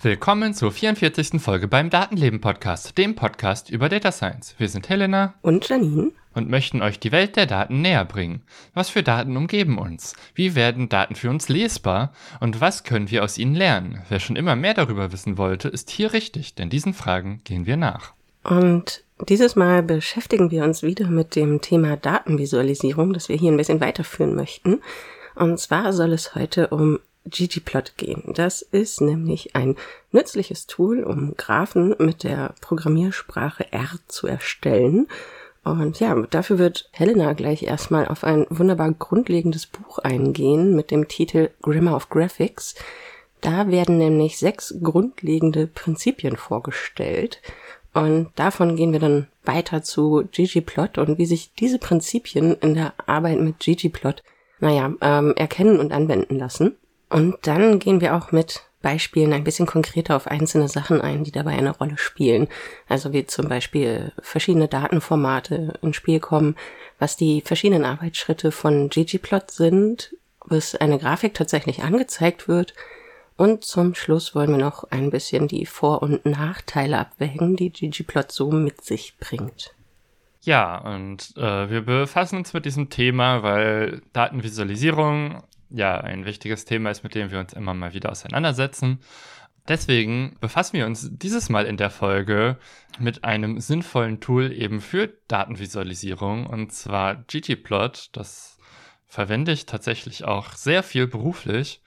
Willkommen zur 44. Folge beim Datenleben Podcast, dem Podcast über Data Science. Wir sind Helena und Janine und möchten euch die Welt der Daten näher bringen. Was für Daten umgeben uns? Wie werden Daten für uns lesbar? Und was können wir aus ihnen lernen? Wer schon immer mehr darüber wissen wollte, ist hier richtig, denn diesen Fragen gehen wir nach. Und dieses Mal beschäftigen wir uns wieder mit dem Thema Datenvisualisierung, das wir hier ein bisschen weiterführen möchten. Und zwar soll es heute um ggplot gehen. Das ist nämlich ein nützliches Tool, um Graphen mit der Programmiersprache R zu erstellen. Und ja, dafür wird Helena gleich erstmal auf ein wunderbar grundlegendes Buch eingehen mit dem Titel Grammar of Graphics. Da werden nämlich sechs grundlegende Prinzipien vorgestellt. Und davon gehen wir dann weiter zu ggplot und wie sich diese Prinzipien in der Arbeit mit ggplot, naja, ähm, erkennen und anwenden lassen. Und dann gehen wir auch mit Beispielen ein bisschen konkreter auf einzelne Sachen ein, die dabei eine Rolle spielen. Also wie zum Beispiel verschiedene Datenformate ins Spiel kommen, was die verschiedenen Arbeitsschritte von ggplot sind, bis eine Grafik tatsächlich angezeigt wird. Und zum Schluss wollen wir noch ein bisschen die Vor- und Nachteile abwägen, die ggplot so mit sich bringt. Ja, und äh, wir befassen uns mit diesem Thema, weil Datenvisualisierung ja ein wichtiges Thema ist, mit dem wir uns immer mal wieder auseinandersetzen. Deswegen befassen wir uns dieses Mal in der Folge mit einem sinnvollen Tool eben für Datenvisualisierung und zwar ggplot. Das verwende ich tatsächlich auch sehr viel beruflich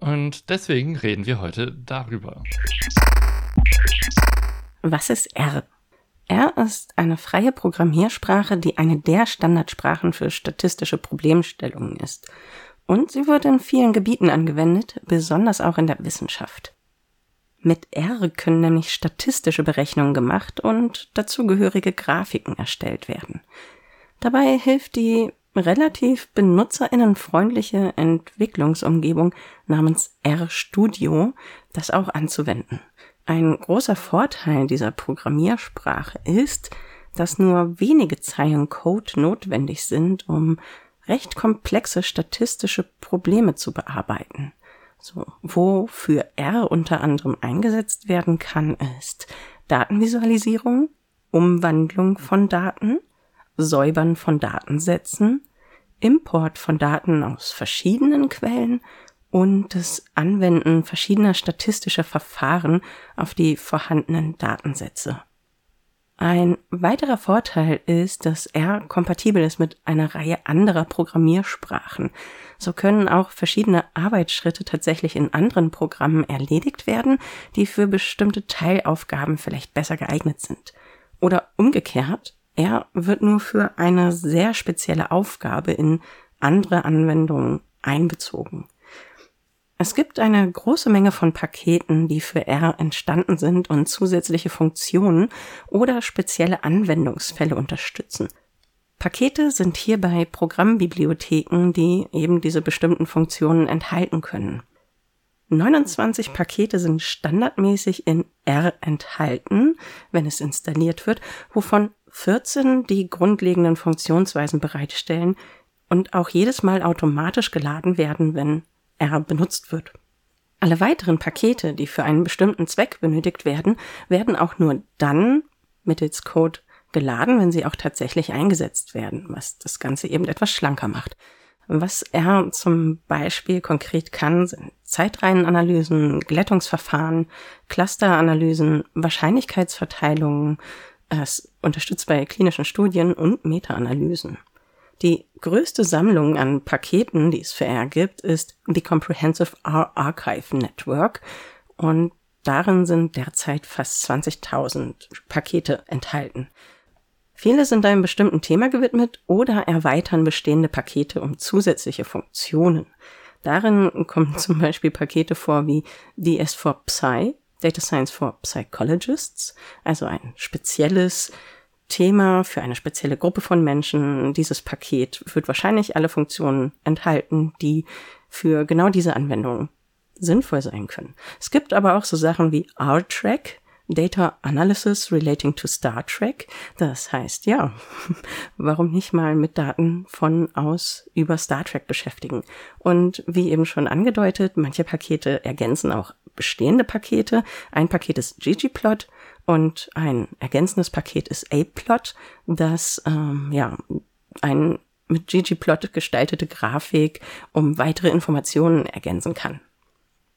und deswegen reden wir heute darüber. Was ist R? R ist eine freie Programmiersprache, die eine der Standardsprachen für statistische Problemstellungen ist und sie wird in vielen Gebieten angewendet, besonders auch in der Wissenschaft. Mit R können nämlich statistische Berechnungen gemacht und dazugehörige Grafiken erstellt werden. Dabei hilft die relativ benutzerinnenfreundliche Entwicklungsumgebung namens RStudio, das auch anzuwenden. Ein großer Vorteil dieser Programmiersprache ist, dass nur wenige Zeilen Code notwendig sind, um recht komplexe statistische Probleme zu bearbeiten. So, wofür R unter anderem eingesetzt werden kann, ist Datenvisualisierung, Umwandlung von Daten, Säubern von Datensätzen, Import von Daten aus verschiedenen Quellen und das Anwenden verschiedener statistischer Verfahren auf die vorhandenen Datensätze. Ein weiterer Vorteil ist, dass R kompatibel ist mit einer Reihe anderer Programmiersprachen. So können auch verschiedene Arbeitsschritte tatsächlich in anderen Programmen erledigt werden, die für bestimmte Teilaufgaben vielleicht besser geeignet sind. Oder umgekehrt, R wird nur für eine sehr spezielle Aufgabe in andere Anwendungen einbezogen. Es gibt eine große Menge von Paketen, die für R entstanden sind und zusätzliche Funktionen oder spezielle Anwendungsfälle unterstützen. Pakete sind hierbei Programmbibliotheken, die eben diese bestimmten Funktionen enthalten können. 29 Pakete sind standardmäßig in R enthalten, wenn es installiert wird, wovon 14 die grundlegenden Funktionsweisen bereitstellen und auch jedes Mal automatisch geladen werden, wenn R benutzt wird. Alle weiteren Pakete, die für einen bestimmten Zweck benötigt werden, werden auch nur dann mittels Code geladen, wenn sie auch tatsächlich eingesetzt werden, was das Ganze eben etwas schlanker macht. Was R zum Beispiel konkret kann, sind Zeitreihenanalysen, Glättungsverfahren, Clusteranalysen, Wahrscheinlichkeitsverteilungen, es unterstützt bei klinischen Studien und Meta-Analysen. Die größte Sammlung an Paketen, die es für R gibt, ist die Comprehensive R Archive Network und darin sind derzeit fast 20.000 Pakete enthalten. Viele sind einem bestimmten Thema gewidmet oder erweitern bestehende Pakete um zusätzliche Funktionen. Darin kommen zum Beispiel Pakete vor wie DS for Psy, Data Science for Psychologists, also ein spezielles Thema für eine spezielle Gruppe von Menschen. Dieses Paket wird wahrscheinlich alle Funktionen enthalten, die für genau diese Anwendungen sinnvoll sein können. Es gibt aber auch so Sachen wie R-Track, Data Analysis Relating to Star Trek. Das heißt, ja, warum nicht mal mit Daten von aus über Star Trek beschäftigen? Und wie eben schon angedeutet, manche Pakete ergänzen auch bestehende Pakete. Ein Paket ist ggplot und ein ergänzendes Paket ist aplot, das ähm, ja ein mit ggplot gestaltete Grafik um weitere Informationen ergänzen kann.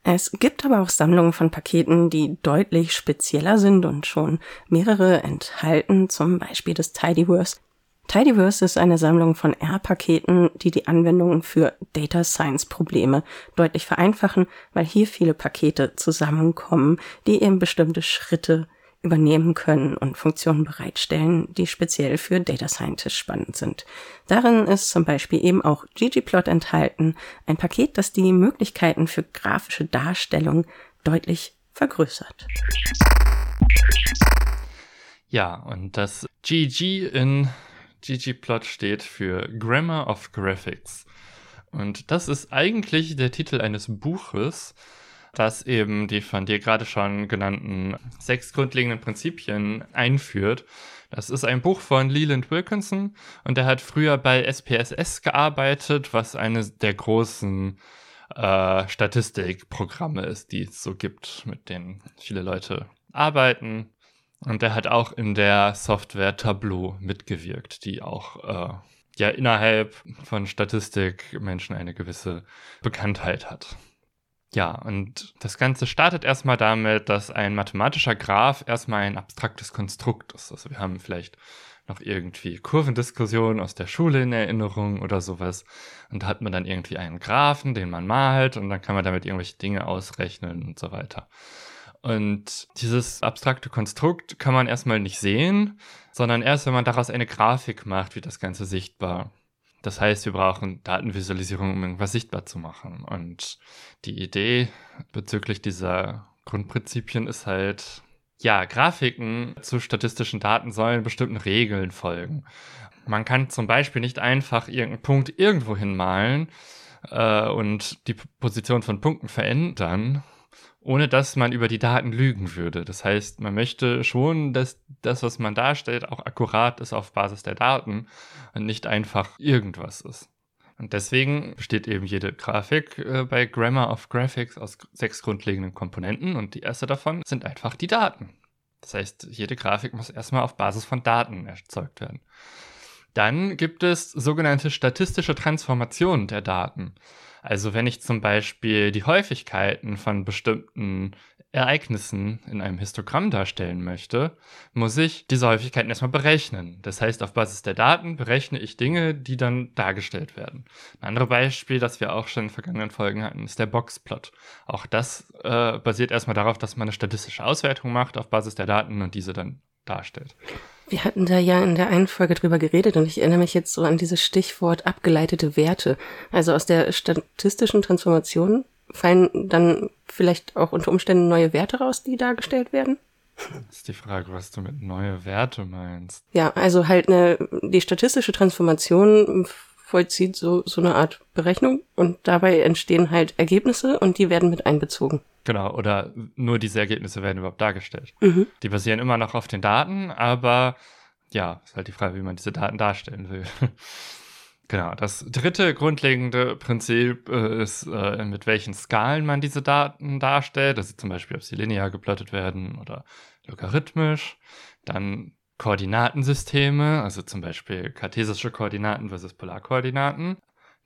Es gibt aber auch Sammlungen von Paketen, die deutlich spezieller sind und schon mehrere enthalten, zum Beispiel das Tidyverse. Tidyverse ist eine Sammlung von R-Paketen, die die Anwendungen für Data Science Probleme deutlich vereinfachen, weil hier viele Pakete zusammenkommen, die eben bestimmte Schritte übernehmen können und Funktionen bereitstellen, die speziell für Data Scientists spannend sind. Darin ist zum Beispiel eben auch ggplot enthalten, ein Paket, das die Möglichkeiten für grafische Darstellung deutlich vergrößert. Ja, und das GG in ggplot steht für Grammar of Graphics. Und das ist eigentlich der Titel eines Buches, das eben die von dir gerade schon genannten sechs grundlegenden Prinzipien einführt. Das ist ein Buch von Leland Wilkinson und der hat früher bei SPSS gearbeitet, was eines der großen äh, Statistikprogramme ist, die es so gibt, mit denen viele Leute arbeiten. Und der hat auch in der Software Tableau mitgewirkt, die auch äh, ja innerhalb von Statistik Menschen eine gewisse Bekanntheit hat. Ja, und das Ganze startet erstmal damit, dass ein mathematischer Graph erstmal ein abstraktes Konstrukt ist. Also wir haben vielleicht noch irgendwie Kurvendiskussionen aus der Schule in Erinnerung oder sowas. Und da hat man dann irgendwie einen Graphen, den man malt und dann kann man damit irgendwelche Dinge ausrechnen und so weiter. Und dieses abstrakte Konstrukt kann man erstmal nicht sehen, sondern erst, wenn man daraus eine Grafik macht, wird das Ganze sichtbar. Das heißt, wir brauchen Datenvisualisierung, um irgendwas sichtbar zu machen. Und die Idee bezüglich dieser Grundprinzipien ist halt, ja, Grafiken zu statistischen Daten sollen bestimmten Regeln folgen. Man kann zum Beispiel nicht einfach irgendeinen Punkt irgendwo hinmalen äh, und die Position von Punkten verändern, ohne dass man über die Daten lügen würde. Das heißt, man möchte schon, dass das, was man darstellt, auch akkurat ist auf Basis der Daten und nicht einfach irgendwas ist. Und deswegen besteht eben jede Grafik äh, bei Grammar of Graphics aus sechs grundlegenden Komponenten und die erste davon sind einfach die Daten. Das heißt, jede Grafik muss erstmal auf Basis von Daten erzeugt werden. Dann gibt es sogenannte statistische Transformationen der Daten. Also wenn ich zum Beispiel die Häufigkeiten von bestimmten Ereignissen in einem Histogramm darstellen möchte, muss ich diese Häufigkeiten erstmal berechnen. Das heißt, auf Basis der Daten berechne ich Dinge, die dann dargestellt werden. Ein anderes Beispiel, das wir auch schon in vergangenen Folgen hatten, ist der Boxplot. Auch das äh, basiert erstmal darauf, dass man eine statistische Auswertung macht auf Basis der Daten und diese dann darstellt. Wir hatten da ja in der einen Folge drüber geredet und ich erinnere mich jetzt so an dieses Stichwort abgeleitete Werte. Also aus der statistischen Transformation fallen dann vielleicht auch unter Umständen neue Werte raus, die dargestellt werden? Das ist die Frage, was du mit neue Werte meinst. Ja, also halt eine, die statistische Transformation vollzieht so, so eine Art Berechnung und dabei entstehen halt Ergebnisse und die werden mit einbezogen. Genau, oder nur diese Ergebnisse werden überhaupt dargestellt. Mhm. Die basieren immer noch auf den Daten, aber ja, ist halt die Frage, wie man diese Daten darstellen will. genau, das dritte grundlegende Prinzip äh, ist, äh, mit welchen Skalen man diese Daten darstellt. Also zum Beispiel, ob sie linear geplottet werden oder logarithmisch. Dann Koordinatensysteme, also zum Beispiel kartesische Koordinaten versus Polarkoordinaten.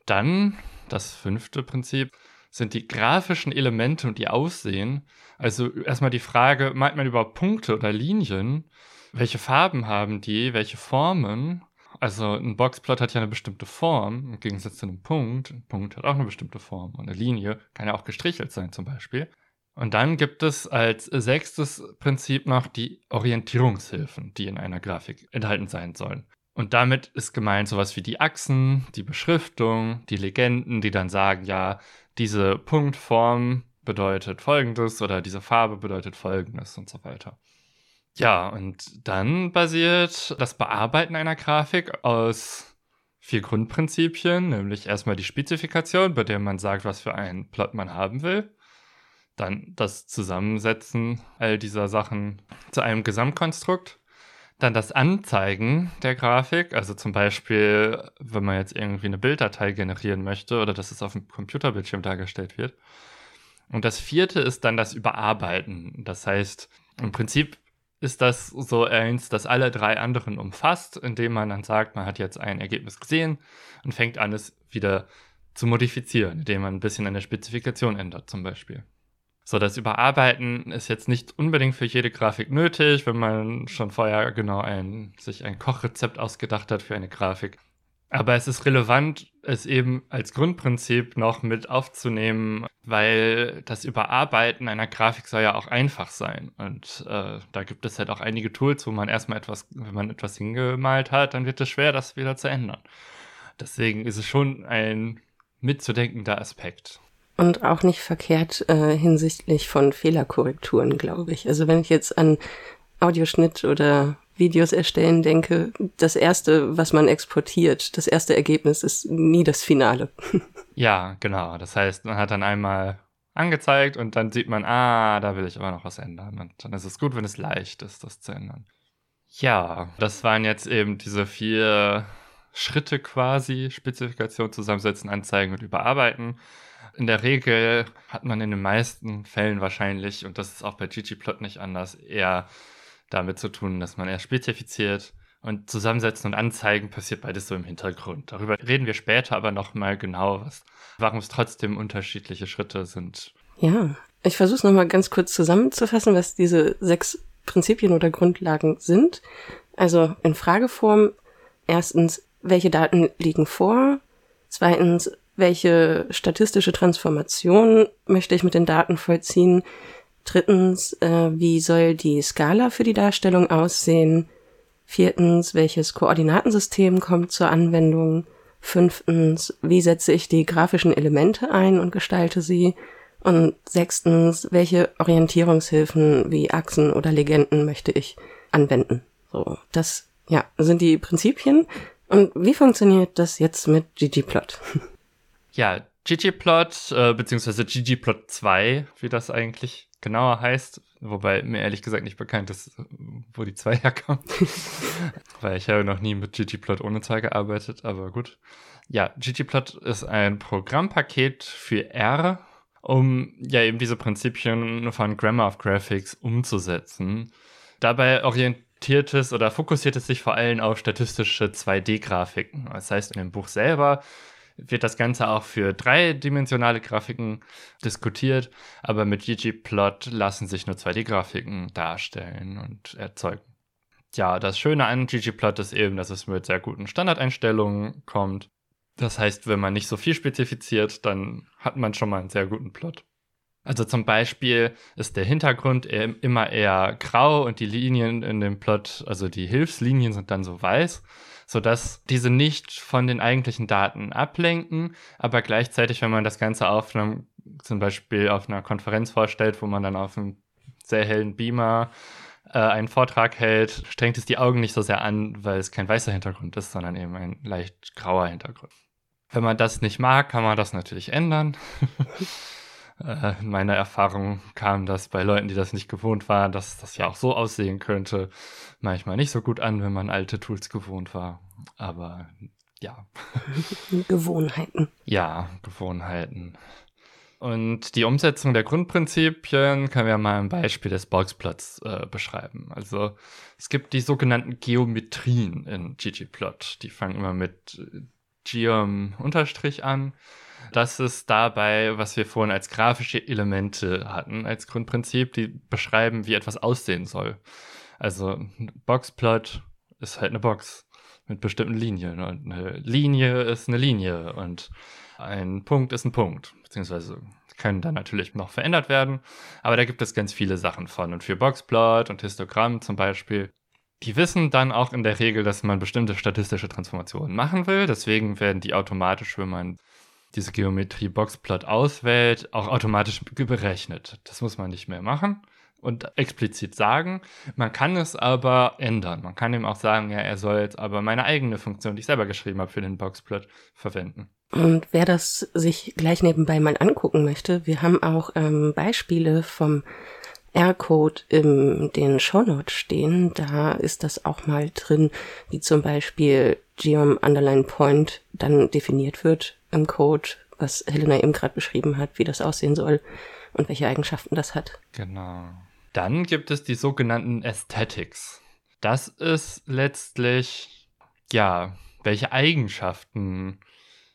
Dann das fünfte Prinzip sind die grafischen Elemente und die Aussehen. Also erstmal die Frage, meint man überhaupt Punkte oder Linien? Welche Farben haben die? Welche Formen? Also ein Boxplot hat ja eine bestimmte Form, im Gegensatz zu einem Punkt. Ein Punkt hat auch eine bestimmte Form. Und eine Linie kann ja auch gestrichelt sein zum Beispiel. Und dann gibt es als sechstes Prinzip noch die Orientierungshilfen, die in einer Grafik enthalten sein sollen. Und damit ist gemeint sowas wie die Achsen, die Beschriftung, die Legenden, die dann sagen, ja, diese Punktform bedeutet folgendes oder diese Farbe bedeutet folgendes und so weiter. Ja, und dann basiert das Bearbeiten einer Grafik aus vier Grundprinzipien, nämlich erstmal die Spezifikation, bei der man sagt, was für einen Plot man haben will. Dann das Zusammensetzen all dieser Sachen zu einem Gesamtkonstrukt. Dann das Anzeigen der Grafik, also zum Beispiel, wenn man jetzt irgendwie eine Bilddatei generieren möchte oder dass es auf dem Computerbildschirm dargestellt wird. Und das vierte ist dann das Überarbeiten. Das heißt, im Prinzip ist das so eins, das alle drei anderen umfasst, indem man dann sagt, man hat jetzt ein Ergebnis gesehen und fängt an, es wieder zu modifizieren, indem man ein bisschen an der Spezifikation ändert, zum Beispiel. So, das Überarbeiten ist jetzt nicht unbedingt für jede Grafik nötig, wenn man schon vorher genau ein, sich ein Kochrezept ausgedacht hat für eine Grafik. Aber es ist relevant, es eben als Grundprinzip noch mit aufzunehmen, weil das Überarbeiten einer Grafik soll ja auch einfach sein. Und äh, da gibt es halt auch einige Tools, wo man erstmal etwas, wenn man etwas hingemalt hat, dann wird es schwer, das wieder zu ändern. Deswegen ist es schon ein mitzudenkender Aspekt. Und auch nicht verkehrt äh, hinsichtlich von Fehlerkorrekturen, glaube ich. Also wenn ich jetzt an Audioschnitt oder Videos erstellen denke, das erste, was man exportiert, das erste Ergebnis ist nie das Finale. ja, genau. Das heißt, man hat dann einmal angezeigt und dann sieht man, ah, da will ich aber noch was ändern. Und dann ist es gut, wenn es leicht ist, das zu ändern. Ja, das waren jetzt eben diese vier Schritte quasi, Spezifikation zusammensetzen, anzeigen und überarbeiten. In der Regel hat man in den meisten Fällen wahrscheinlich, und das ist auch bei ggplot nicht anders, eher damit zu tun, dass man erst spezifiziert und zusammensetzen und anzeigen passiert beides so im Hintergrund. Darüber reden wir später aber nochmal genau, was, warum es trotzdem unterschiedliche Schritte sind. Ja, ich versuche es nochmal ganz kurz zusammenzufassen, was diese sechs Prinzipien oder Grundlagen sind. Also in Frageform. Erstens, welche Daten liegen vor? Zweitens, welche statistische Transformation möchte ich mit den Daten vollziehen? Drittens, äh, wie soll die Skala für die Darstellung aussehen? Viertens, welches Koordinatensystem kommt zur Anwendung? Fünftens, wie setze ich die grafischen Elemente ein und gestalte sie? Und sechstens, welche Orientierungshilfen wie Achsen oder Legenden möchte ich anwenden? So, das, ja, sind die Prinzipien. Und wie funktioniert das jetzt mit ggplot? Ja, ggplot, äh, beziehungsweise ggplot 2, wie das eigentlich genauer heißt, wobei mir ehrlich gesagt nicht bekannt ist, wo die zwei herkommen. Weil ich habe noch nie mit ggplot ohne zwei gearbeitet, aber gut. Ja, ggplot ist ein Programmpaket für R, um ja eben diese Prinzipien von Grammar of Graphics umzusetzen. Dabei orientiert es oder fokussiert es sich vor allem auf statistische 2D-Grafiken. Das heißt, in dem Buch selber wird das Ganze auch für dreidimensionale Grafiken diskutiert, aber mit ggplot lassen sich nur 2D-Grafiken darstellen und erzeugen. Ja, das Schöne an ggplot ist eben, dass es mit sehr guten Standardeinstellungen kommt. Das heißt, wenn man nicht so viel spezifiziert, dann hat man schon mal einen sehr guten Plot. Also zum Beispiel ist der Hintergrund immer eher grau und die Linien in dem Plot, also die Hilfslinien sind dann so weiß sodass diese nicht von den eigentlichen Daten ablenken, aber gleichzeitig, wenn man das Ganze auf einem, zum Beispiel auf einer Konferenz vorstellt, wo man dann auf einem sehr hellen Beamer äh, einen Vortrag hält, strengt es die Augen nicht so sehr an, weil es kein weißer Hintergrund ist, sondern eben ein leicht grauer Hintergrund. Wenn man das nicht mag, kann man das natürlich ändern. äh, in meiner Erfahrung kam das bei Leuten, die das nicht gewohnt waren, dass das ja auch so aussehen könnte, manchmal nicht so gut an, wenn man alte Tools gewohnt war. Aber ja. Gewohnheiten. Ja, Gewohnheiten. Und die Umsetzung der Grundprinzipien können wir mal am Beispiel des Boxplots äh, beschreiben. Also es gibt die sogenannten Geometrien in ggplot. Die fangen immer mit geom unterstrich an. Das ist dabei, was wir vorhin als grafische Elemente hatten, als Grundprinzip, die beschreiben, wie etwas aussehen soll. Also ein Boxplot ist halt eine Box mit bestimmten Linien und eine Linie ist eine Linie und ein Punkt ist ein Punkt, beziehungsweise können dann natürlich noch verändert werden, aber da gibt es ganz viele Sachen von und für Boxplot und Histogramm zum Beispiel. Die wissen dann auch in der Regel, dass man bestimmte statistische Transformationen machen will, deswegen werden die automatisch, wenn man diese Geometrie Boxplot auswählt, auch automatisch berechnet. Das muss man nicht mehr machen. und explizit sagen. Man kann es aber ändern. Man kann ihm auch sagen, ja, er soll jetzt aber meine eigene Funktion, die ich selber geschrieben habe, für den Boxplot verwenden. Und wer das sich gleich nebenbei mal angucken möchte, wir haben auch ähm, Beispiele vom R-Code in den Shownotes stehen. Da ist das auch mal drin, wie zum Beispiel Geom Underline Point dann definiert wird im Code, was Helena eben gerade beschrieben hat, wie das aussehen soll und welche Eigenschaften das hat. Genau. Dann gibt es die sogenannten Aesthetics. Das ist letztlich, ja, welche Eigenschaften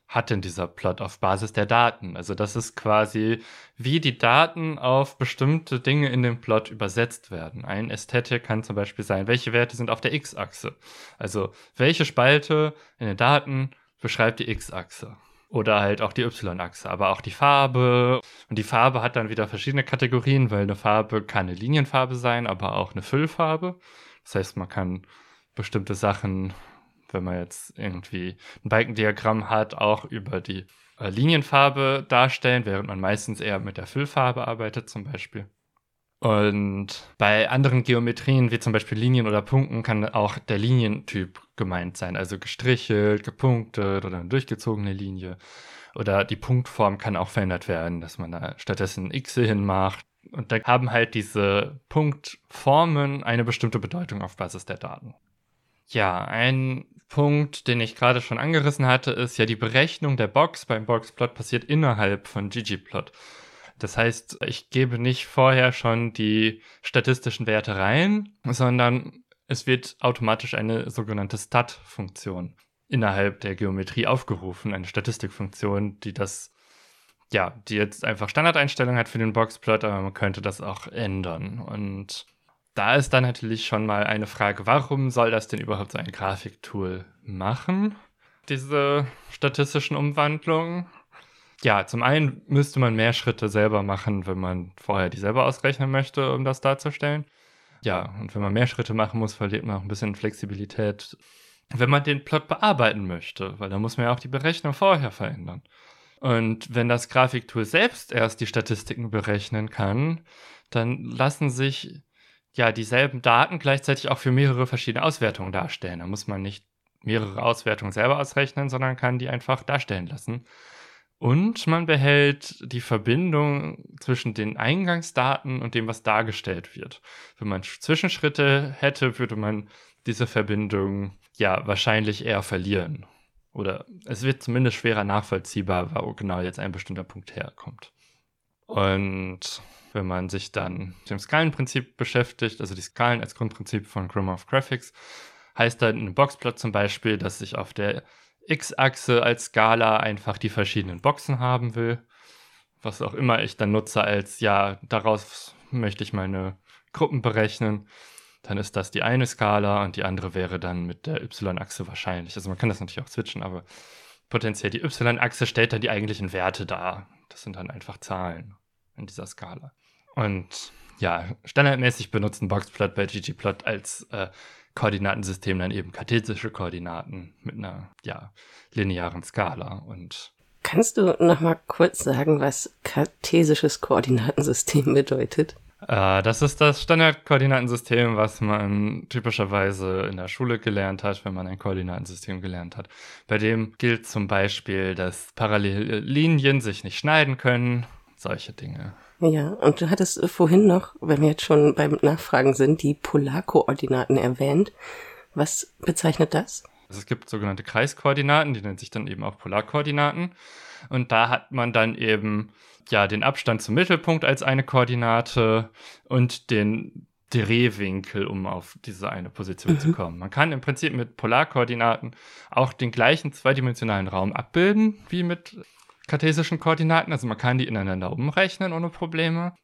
hat denn dieser Plot auf Basis der Daten? Also das ist quasi, wie die Daten auf bestimmte Dinge in dem Plot übersetzt werden. Ein Ästhetik kann zum Beispiel sein, welche Werte sind auf der X-Achse? Also welche Spalte in den Daten beschreibt die X-Achse? Oder halt auch die Y-Achse, aber auch die Farbe. Und die Farbe hat dann wieder verschiedene Kategorien, weil eine Farbe kann eine Linienfarbe sein, aber auch eine Füllfarbe. Das heißt, man kann bestimmte Sachen wenn man jetzt irgendwie ein Balkendiagramm hat, auch über die äh, Linienfarbe darstellen, während man meistens eher mit der Füllfarbe arbeitet zum Beispiel. Und bei anderen Geometrien, wie zum Beispiel Linien oder Punkten, kann auch der Linientyp gemeint sein, also gestrichelt, gepunktet oder eine durchgezogene Linie. Oder die Punktform kann auch verändert werden, dass man da stattdessen X hinmacht. Und da haben halt diese Punktformen eine bestimmte Bedeutung auf Basis der Daten. Ja, ein Punkt, den ich gerade schon angerissen hatte, ist ja die Berechnung der Box beim Boxplot passiert innerhalb von ggplot. Das heißt, ich gebe nicht vorher schon die statistischen Werte rein, sondern es wird automatisch eine sogenannte Stat-Funktion innerhalb der Geometrie aufgerufen, eine Statistikfunktion, die das, ja, die jetzt einfach Standardeinstellung hat für den Boxplot, aber man könnte das auch ändern. Und da ist dann natürlich schon mal eine Frage, warum soll das denn überhaupt so ein Grafiktool machen, diese statistischen Umwandlungen? Ja, zum einen müsste man mehr Schritte selber machen, wenn man vorher die selber ausrechnen möchte, um das darzustellen. Ja, und wenn man mehr Schritte machen muss, verliert man auch ein bisschen Flexibilität, wenn man den Plot bearbeiten möchte, weil da muss man ja auch die Berechnung vorher verändern. Und wenn das Grafiktool selbst erst die Statistiken berechnen kann, dann lassen sich ja dieselben Daten gleichzeitig auch für mehrere verschiedene Auswertungen darstellen. Da muss man nicht mehrere Auswertungen selber ausrechnen, sondern kann die einfach darstellen lassen. Und man behält die Verbindung zwischen den Eingangsdaten und dem, was dargestellt wird. Wenn man Zwischenschritte hätte, würde man diese Verbindung ja wahrscheinlich eher verlieren. Oder es wird zumindest schwerer nachvollziehbar, wo genau jetzt ein bestimmter Punkt herkommt. Und wenn man sich dann mit dem Skalenprinzip beschäftigt, also die Skalen als Grundprinzip von Gromov Graphics, heißt dann in einem Boxplot zum Beispiel, dass ich auf der X-Achse als Skala einfach die verschiedenen Boxen haben will. Was auch immer ich dann nutze als, ja, daraus möchte ich meine Gruppen berechnen. Dann ist das die eine Skala und die andere wäre dann mit der Y-Achse wahrscheinlich. Also man kann das natürlich auch switchen, aber potenziell die Y-Achse stellt dann die eigentlichen Werte dar. Das sind dann einfach Zahlen in dieser Skala. Und ja, standardmäßig benutzen Boxplot bei ggplot als äh, Koordinatensystem dann eben kartesische Koordinaten mit einer ja, linearen Skala. Und Kannst du noch mal kurz sagen, was kartesisches Koordinatensystem bedeutet? Äh, das ist das Standardkoordinatensystem, was man typischerweise in der Schule gelernt hat, wenn man ein Koordinatensystem gelernt hat. Bei dem gilt zum Beispiel, dass parallele Linien sich nicht schneiden können, solche Dinge. Ja, und du hattest vorhin noch, wenn wir jetzt schon beim Nachfragen sind, die Polarkoordinaten erwähnt. Was bezeichnet das? Also es gibt sogenannte Kreiskoordinaten, die nennen sich dann eben auch Polarkoordinaten. Und da hat man dann eben ja den Abstand zum Mittelpunkt als eine Koordinate und den Drehwinkel, um auf diese eine Position mhm. zu kommen. Man kann im Prinzip mit Polarkoordinaten auch den gleichen zweidimensionalen Raum abbilden wie mit kartesischen Koordinaten. Also man kann die ineinander umrechnen ohne Probleme.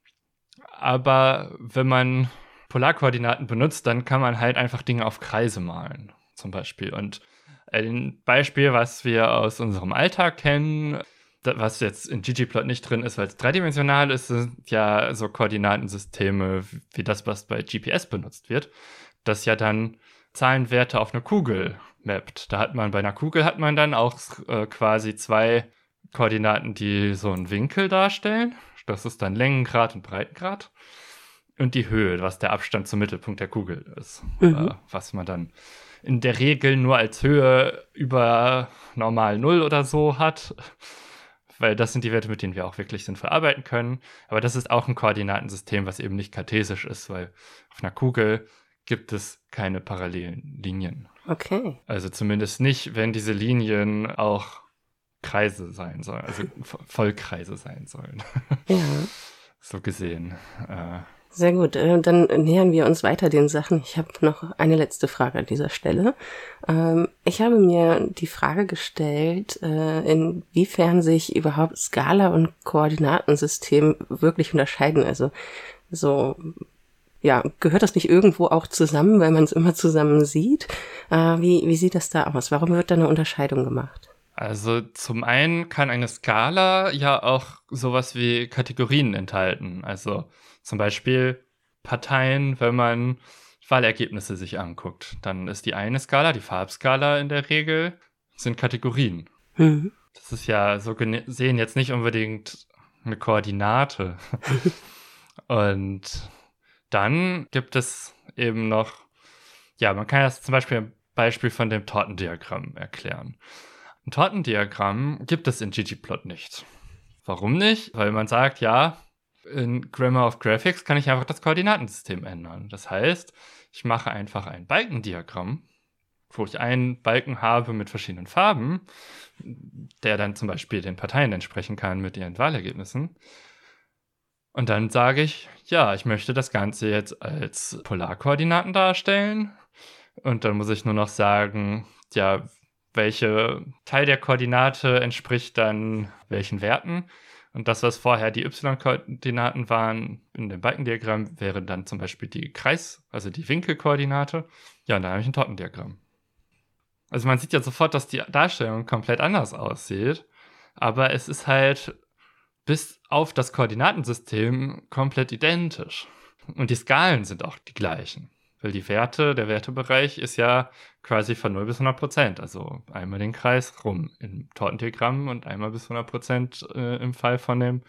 Aber wenn man Polarkoordinaten benutzt, dann kann man halt einfach Dinge auf Kreise malen, zum Beispiel. Und ein Beispiel, was wir aus unserem Alltag kennen, was jetzt in ggplot nicht drin ist, weil es dreidimensional ist, sind ja so Koordinatensysteme wie das, was bei GPS benutzt wird, das ja dann Zahlenwerte auf eine Kugel mappt. Da hat man bei einer Kugel hat man dann auch äh, quasi zwei Koordinaten, die so einen Winkel darstellen. Das ist dann Längengrad und Breitengrad. und die Höhe, was der Abstand zum Mittelpunkt der Kugel ist. Mhm. Äh, was man dann in der Regel nur als Höhe über normal Null oder so hat. Weil das sind die Werte, mit denen wir auch wirklich sinnvoll arbeiten können. Aber das ist auch ein Koordinatensystem, was eben nicht kartesisch ist, weil auf einer Kugel gibt es keine parallelen Linien. Okay. Also zumindest nicht, wenn diese Linien auch Kreise sein sollen, also Vollkreise sein sollen. Ja. so gesehen. Äh, sehr gut, äh, dann nähern wir uns weiter den Sachen. Ich habe noch eine letzte Frage an dieser Stelle. Ähm, ich habe mir die Frage gestellt, äh, inwiefern sich überhaupt Skala und Koordinatensystem wirklich unterscheiden. Also so, ja, gehört das nicht irgendwo auch zusammen, weil man es immer zusammen sieht? Äh, wie, wie sieht das da aus? Warum wird da eine Unterscheidung gemacht? Also zum einen kann eine Skala ja auch sowas wie Kategorien enthalten. Also zum Beispiel Parteien, wenn man Wahlergebnisse sich anguckt. Dann ist die eine Skala, die Farbskala in der Regel, sind Kategorien. Mhm. Das ist ja so gesehen jetzt nicht unbedingt eine Koordinate. Und dann gibt es eben noch, ja, man kann das zum Beispiel ein Beispiel von dem Tortendiagramm erklären. Ein Tortendiagramm gibt es in ggplot nicht. Warum nicht? Weil man sagt, ja, in Grammar of Graphics kann ich einfach das Koordinatensystem ändern. Das heißt, ich mache einfach ein Balkendiagramm, wo ich einen Balken habe mit verschiedenen Farben, der dann zum Beispiel den Parteien entsprechen kann mit ihren Wahlergebnissen. Und dann sage ich, ja, ich möchte das Ganze jetzt als Polarkoordinaten darstellen. Und dann muss ich nur noch sagen, ja, welche Teil der Koordinate entspricht dann welchen Werten. Und das, was vorher die y-Koordinaten waren in dem Balkendiagramm, wäre dann zum Beispiel die Kreis-, also die Winkelkoordinate. Ja, und dann habe ich ein Tortendiagramm. Also man sieht ja sofort, dass die Darstellung komplett anders aussieht, aber es ist halt bis auf das Koordinatensystem komplett identisch. Und die Skalen sind auch die gleichen. Weil die Werte, der Wertebereich ist ja quasi von 0 bis 100 Prozent. Also einmal den Kreis rum im Tortendiagramm und einmal bis 100 Prozent äh, im Fall von dem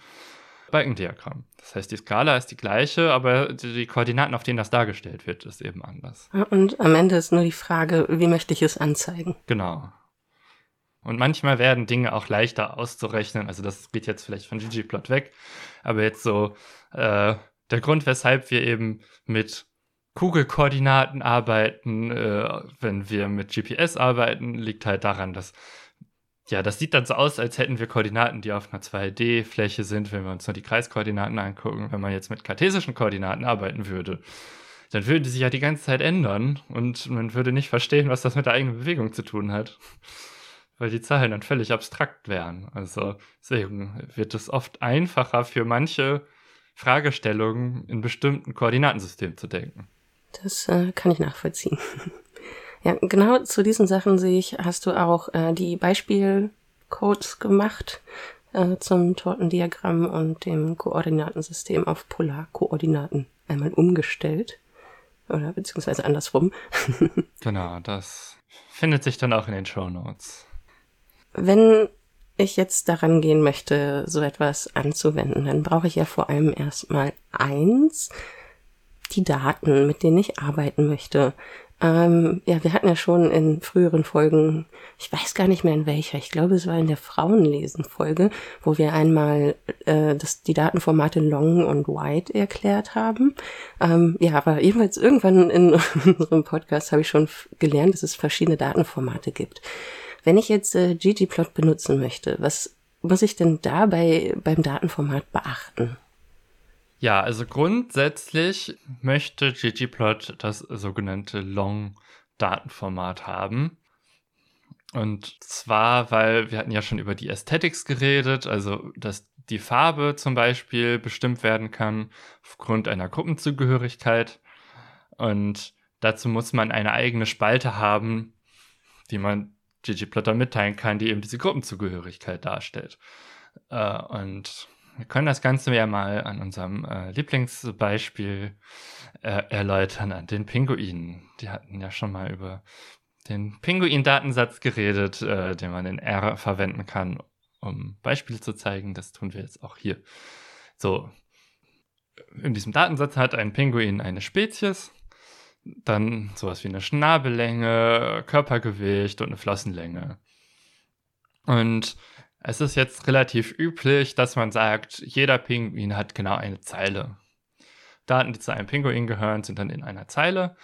Balkendiagramm. Das heißt, die Skala ist die gleiche, aber die, die, Koordinaten, auf denen das dargestellt wird, ist eben anders. Und am Ende ist nur die Frage, wie möchte ich es anzeigen? Genau. Und manchmal werden Dinge auch leichter auszurechnen. Also das geht jetzt vielleicht von ggplot weg. Aber jetzt so äh, der Grund, weshalb wir eben mit Kugelkoordinaten arbeiten, äh, wenn wir mit GPS arbeiten, liegt halt daran, dass ja, das sieht dann so aus, als hätten wir Koordinaten, die auf einer 2D-Fläche sind, wenn wir uns nur die Kreiskoordinaten angucken. Wenn man jetzt mit kartesischen Koordinaten arbeiten würde, dann würden die sich ja die ganze Zeit ändern und man würde nicht verstehen, was das mit der eigenen Bewegung zu tun hat. Weil die Zahlen dann völlig abstrakt wären. Also deswegen wird es oft einfacher für manche Fragestellungen in bestimmten Koordinatensystemen zu denken. Das äh, kann ich nachvollziehen. ja, genau zu diesen Sachen sehe ich, hast du auch äh, die Beispielcodes gemacht äh, zum Tortendiagramm und dem Koordinatensystem auf Polarkoordinaten einmal umgestellt. Oder beziehungsweise andersrum. genau, das findet sich dann auch in den Show Notes. Wenn ich jetzt daran gehen möchte, so etwas anzuwenden, dann brauche ich ja vor allem erstmal eins, die Daten, mit denen ich arbeiten möchte. Ähm, ja, wir hatten ja schon in früheren Folgen, ich weiß gar nicht mehr in welcher, ich glaube, es war in der Frauenlesen-Folge, wo wir einmal äh, das, die Datenformate Long und Wide erklärt haben. Ähm, ja, aber jedenfalls irgendwann in unserem Podcast habe ich schon gelernt, dass es verschiedene Datenformate gibt. Wenn ich jetzt äh, ggplot benutzen möchte, was muss ich denn dabei beim Datenformat beachten? Ja, also grundsätzlich möchte ggplot das sogenannte Long-Datenformat haben. Und zwar, weil wir hatten ja schon über die Aesthetics geredet, also dass die Farbe zum Beispiel bestimmt werden kann aufgrund einer Gruppenzugehörigkeit. Und dazu muss man eine eigene Spalte haben, die man ggplotter mitteilen kann, die eben diese Gruppenzugehörigkeit darstellt. Äh, und wir können das Ganze ja mal an unserem äh, Lieblingsbeispiel äh, erläutern, an den Pinguinen. Die hatten ja schon mal über den Pinguin-Datensatz geredet, äh, den man in R verwenden kann, um Beispiele zu zeigen. Das tun wir jetzt auch hier. So, in diesem Datensatz hat ein Pinguin eine Spezies, dann sowas wie eine Schnabellänge, Körpergewicht und eine Flossenlänge. Und es ist jetzt relativ üblich, dass man sagt, jeder Pinguin hat genau eine Zeile. Daten, die zu einem Pinguin gehören, sind dann in einer Zeile.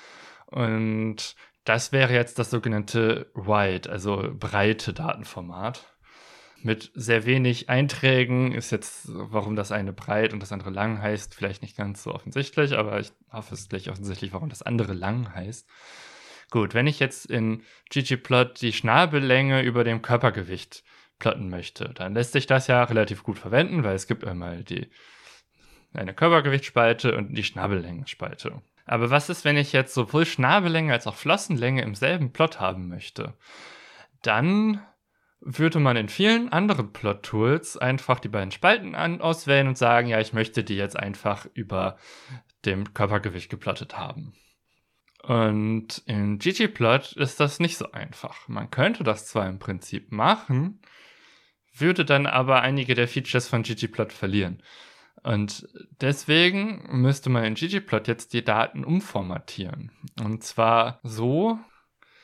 Und das wäre jetzt das sogenannte Wide, also breite Datenformat. Mit sehr wenig Einträgen ist jetzt, warum das eine breit und das andere lang heißt, vielleicht nicht ganz so offensichtlich, aber ich hoffe, es ist gleich offensichtlich, warum das andere lang heißt. Gut, wenn ich jetzt in ggplot die Schnabellänge über dem Körpergewicht plotten möchte, dann lässt sich das ja relativ gut verwenden, weil es gibt einmal die, eine Körpergewichtsspalte und die Schnabellängenspalte. Aber was ist, wenn ich jetzt sowohl Schnabellänge als auch Flossenlänge im selben Plot haben möchte? Dann würde man in vielen anderen Plot-Tools einfach die beiden Spalten an auswählen und sagen, ja, ich möchte die jetzt einfach über dem Körpergewicht geplottet haben. Und in ggplot ist das nicht so einfach. Man könnte das zwar im Prinzip machen, würde dann aber einige der Features von ggplot verlieren. Und deswegen müsste man in ggplot jetzt die Daten umformatieren. Und zwar so,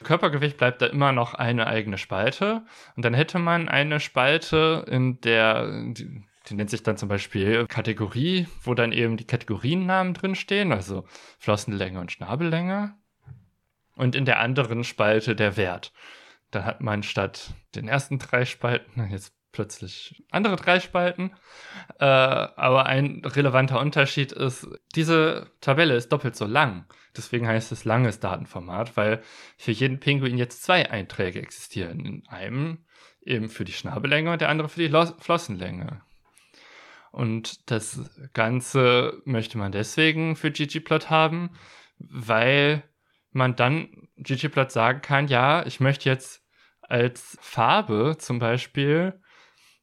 Körpergewicht bleibt da immer noch eine eigene Spalte. Und dann hätte man eine Spalte, in der, die, die nennt sich dann zum Beispiel Kategorie, wo dann eben die Kategoriennamen drinstehen, also Flossenlänge und Schnabellänge. Und in der anderen Spalte der Wert. Dann hat man statt den ersten drei Spalten jetzt plötzlich andere drei Spalten. Äh, aber ein relevanter Unterschied ist, diese Tabelle ist doppelt so lang. Deswegen heißt es langes Datenformat, weil für jeden Pinguin jetzt zwei Einträge existieren. In einem eben für die Schnabellänge und der andere für die Flossenlänge. Und das Ganze möchte man deswegen für ggplot haben, weil man dann ggplot sagen kann, ja, ich möchte jetzt als Farbe zum Beispiel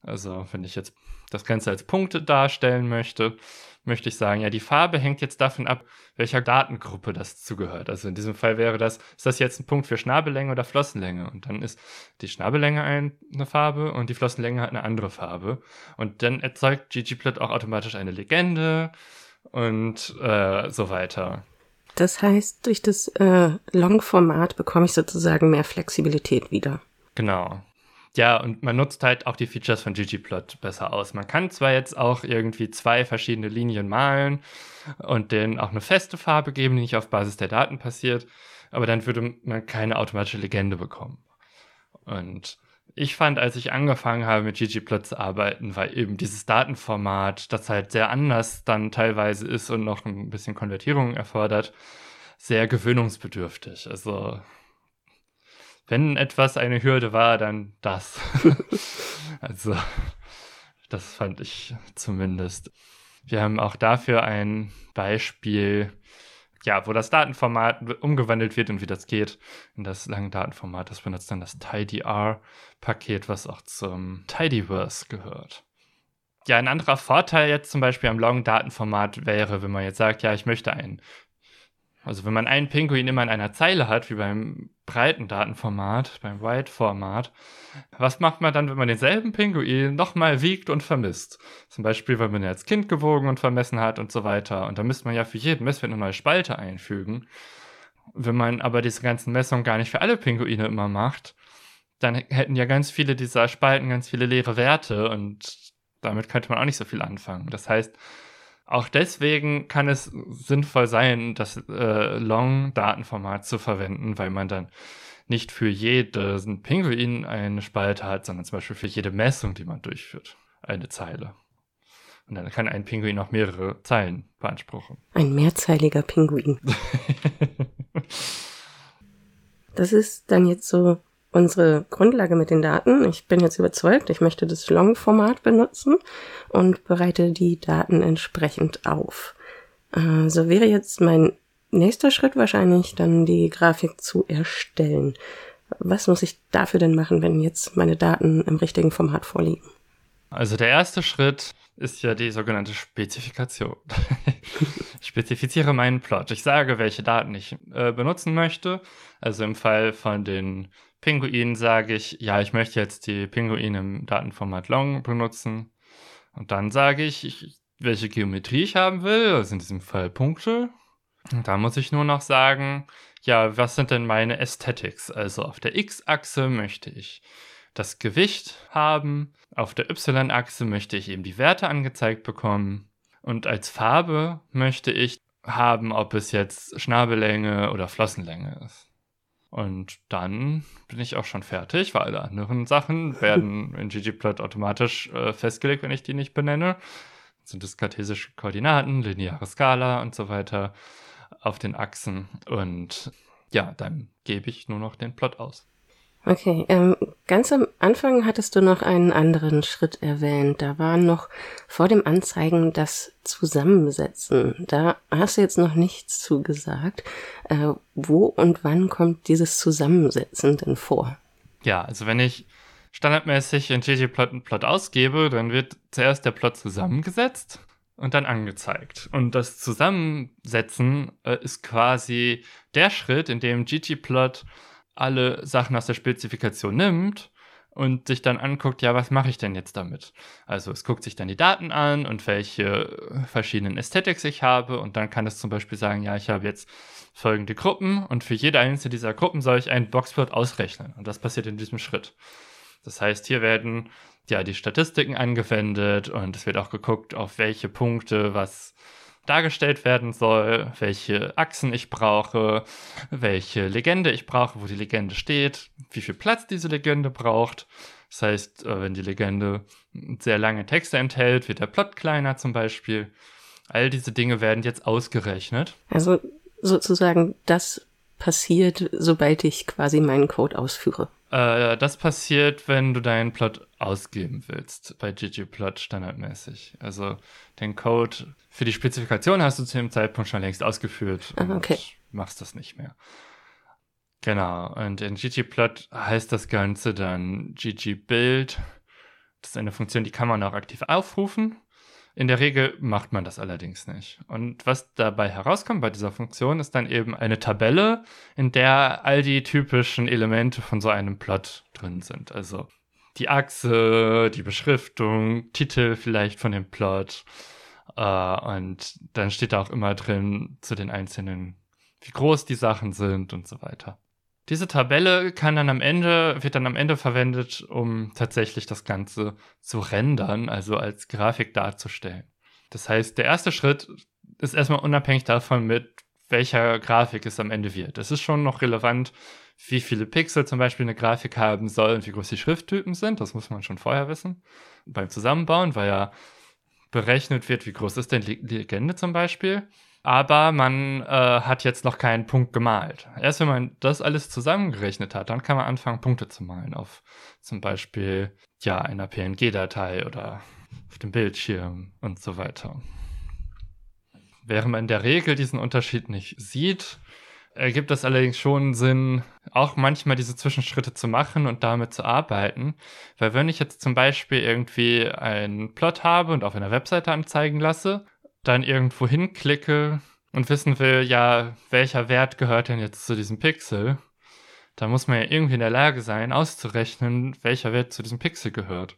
also wenn ich jetzt das Ganze als Punkte darstellen möchte, möchte ich sagen, ja, die Farbe hängt jetzt davon ab, welcher Datengruppe das zugehört. Also in diesem Fall wäre das, ist das jetzt ein Punkt für Schnabellänge oder Flossenlänge? Und dann ist die Schnabellänge eine Farbe und die Flossenlänge hat eine andere Farbe. Und dann erzeugt ggplot auch automatisch eine Legende und äh, so weiter. Das heißt, durch das äh, Long-Format bekomme ich sozusagen mehr Flexibilität wieder. Genau. Ja, und man nutzt halt auch die Features von ggplot besser aus. Man kann zwar jetzt auch irgendwie zwei verschiedene Linien malen und denen auch eine feste Farbe geben, die nicht auf Basis der Daten passiert, aber dann würde man keine automatische Legende bekommen. Und ich fand, als ich angefangen habe mit ggplot zu arbeiten, war eben dieses Datenformat, das halt sehr anders dann teilweise ist und noch ein bisschen Konvertierung erfordert, sehr gewöhnungsbedürftig. Also wenn etwas eine Hürde war, dann das. also, das fand ich zumindest. Wir haben auch dafür ein Beispiel, ja, wo das Datenformat umgewandelt wird und wie das geht in das lange Datenformat. Das benutzt dann das TidyR-Paket, was auch zum Tidyverse gehört. Ja, ein anderer Vorteil jetzt zum Beispiel am Long-Datenformat wäre, wenn man jetzt sagt, ja, ich möchte ein also wenn man einen Pinguin immer in einer Zeile hat, wie beim breiten Datenformat, beim Wide-Format, was macht man dann, wenn man denselben Pinguin nochmal wiegt und vermisst? Zum Beispiel, weil man ihn als Kind gewogen und vermessen hat und so weiter. Und da müsste man ja für jeden Messwert eine neue Spalte einfügen. Wenn man aber diese ganzen Messungen gar nicht für alle Pinguine immer macht, dann hätten ja ganz viele dieser Spalten ganz viele leere Werte und damit könnte man auch nicht so viel anfangen. Das heißt, auch deswegen kann es sinnvoll sein, das äh, Long-Datenformat zu verwenden, weil man dann nicht für jeden Pinguin eine Spalte hat, sondern zum Beispiel für jede Messung, die man durchführt, eine Zeile. Und dann kann ein Pinguin auch mehrere Zeilen beanspruchen. Ein mehrzeiliger Pinguin. das ist dann jetzt so unsere Grundlage mit den Daten. Ich bin jetzt überzeugt, ich möchte das Long-Format benutzen und bereite die Daten entsprechend auf. Äh, so wäre jetzt mein nächster Schritt wahrscheinlich dann die Grafik zu erstellen. Was muss ich dafür denn machen, wenn jetzt meine Daten im richtigen Format vorliegen? Also der erste Schritt ist ja die sogenannte Spezifikation. ich spezifiziere meinen Plot. Ich sage, welche Daten ich äh, benutzen möchte. Also im Fall von den Pinguin sage ich, ja, ich möchte jetzt die Pinguine im Datenformat Long benutzen. Und dann sage ich, ich welche Geometrie ich haben will, also in diesem Fall Punkte. Und da muss ich nur noch sagen, ja, was sind denn meine Aesthetics? Also auf der X-Achse möchte ich das Gewicht haben, auf der Y-Achse möchte ich eben die Werte angezeigt bekommen und als Farbe möchte ich haben, ob es jetzt Schnabellänge oder Flossenlänge ist. Und dann bin ich auch schon fertig, weil alle anderen Sachen werden in ggplot automatisch äh, festgelegt, wenn ich die nicht benenne. Das sind es kartesische Koordinaten, lineare Skala und so weiter auf den Achsen. Und ja, dann gebe ich nur noch den Plot aus. Okay, ähm, ganz am Anfang hattest du noch einen anderen Schritt erwähnt. Da war noch vor dem Anzeigen das Zusammensetzen. Da hast du jetzt noch nichts zu gesagt. Äh, wo und wann kommt dieses Zusammensetzen denn vor? Ja, also wenn ich standardmäßig in ggplot einen Plot ausgebe, dann wird zuerst der Plot zusammengesetzt und dann angezeigt. Und das Zusammensetzen äh, ist quasi der Schritt, in dem ggplot alle Sachen aus der Spezifikation nimmt und sich dann anguckt, ja, was mache ich denn jetzt damit? Also es guckt sich dann die Daten an und welche verschiedenen Aesthetics ich habe und dann kann es zum Beispiel sagen, ja, ich habe jetzt folgende Gruppen und für jede einzelne dieser Gruppen soll ich einen Boxplot ausrechnen und das passiert in diesem Schritt. Das heißt, hier werden ja die Statistiken angewendet und es wird auch geguckt, auf welche Punkte was dargestellt werden soll, welche Achsen ich brauche, welche Legende ich brauche, wo die Legende steht, wie viel Platz diese Legende braucht. Das heißt, äh, wenn die Legende sehr lange Texte enthält, wird der Plot kleiner zum Beispiel. All diese Dinge werden jetzt ausgerechnet. Also sozusagen das passiert, sobald ich quasi meinen Code ausführe. Äh, das passiert, wenn du deinen Plot ausgeben willst, bei ggplot standardmäßig. Also den Code für die Spezifikation hast du zu dem Zeitpunkt schon längst ausgeführt ah, okay. und machst das nicht mehr. Genau, und in ggplot heißt das Ganze dann ggbuild. Das ist eine Funktion, die kann man auch aktiv aufrufen. In der Regel macht man das allerdings nicht. Und was dabei herauskommt bei dieser Funktion, ist dann eben eine Tabelle, in der all die typischen Elemente von so einem Plot drin sind. Also die Achse, die Beschriftung, Titel vielleicht von dem Plot. Äh, und dann steht da auch immer drin zu den einzelnen, wie groß die Sachen sind und so weiter. Diese Tabelle kann dann am Ende, wird dann am Ende verwendet, um tatsächlich das Ganze zu rendern, also als Grafik darzustellen. Das heißt, der erste Schritt ist erstmal unabhängig davon, mit welcher Grafik es am Ende wird. Es ist schon noch relevant, wie viele Pixel zum Beispiel eine Grafik haben soll und wie groß die Schrifttypen sind. Das muss man schon vorher wissen. Beim Zusammenbauen, weil ja berechnet wird, wie groß ist denn die Legende zum Beispiel aber man äh, hat jetzt noch keinen Punkt gemalt. Erst wenn man das alles zusammengerechnet hat, dann kann man anfangen, Punkte zu malen auf zum Beispiel ja einer PNG-Datei oder auf dem Bildschirm und so weiter. Während man in der Regel diesen Unterschied nicht sieht, ergibt es allerdings schon Sinn, auch manchmal diese Zwischenschritte zu machen und damit zu arbeiten. Weil wenn ich jetzt zum Beispiel irgendwie einen Plot habe und auf einer Webseite anzeigen lasse dann irgendwo hinklicke und wissen will, ja, welcher Wert gehört denn jetzt zu diesem Pixel, da muss man ja irgendwie in der Lage sein, auszurechnen, welcher Wert zu diesem Pixel gehört.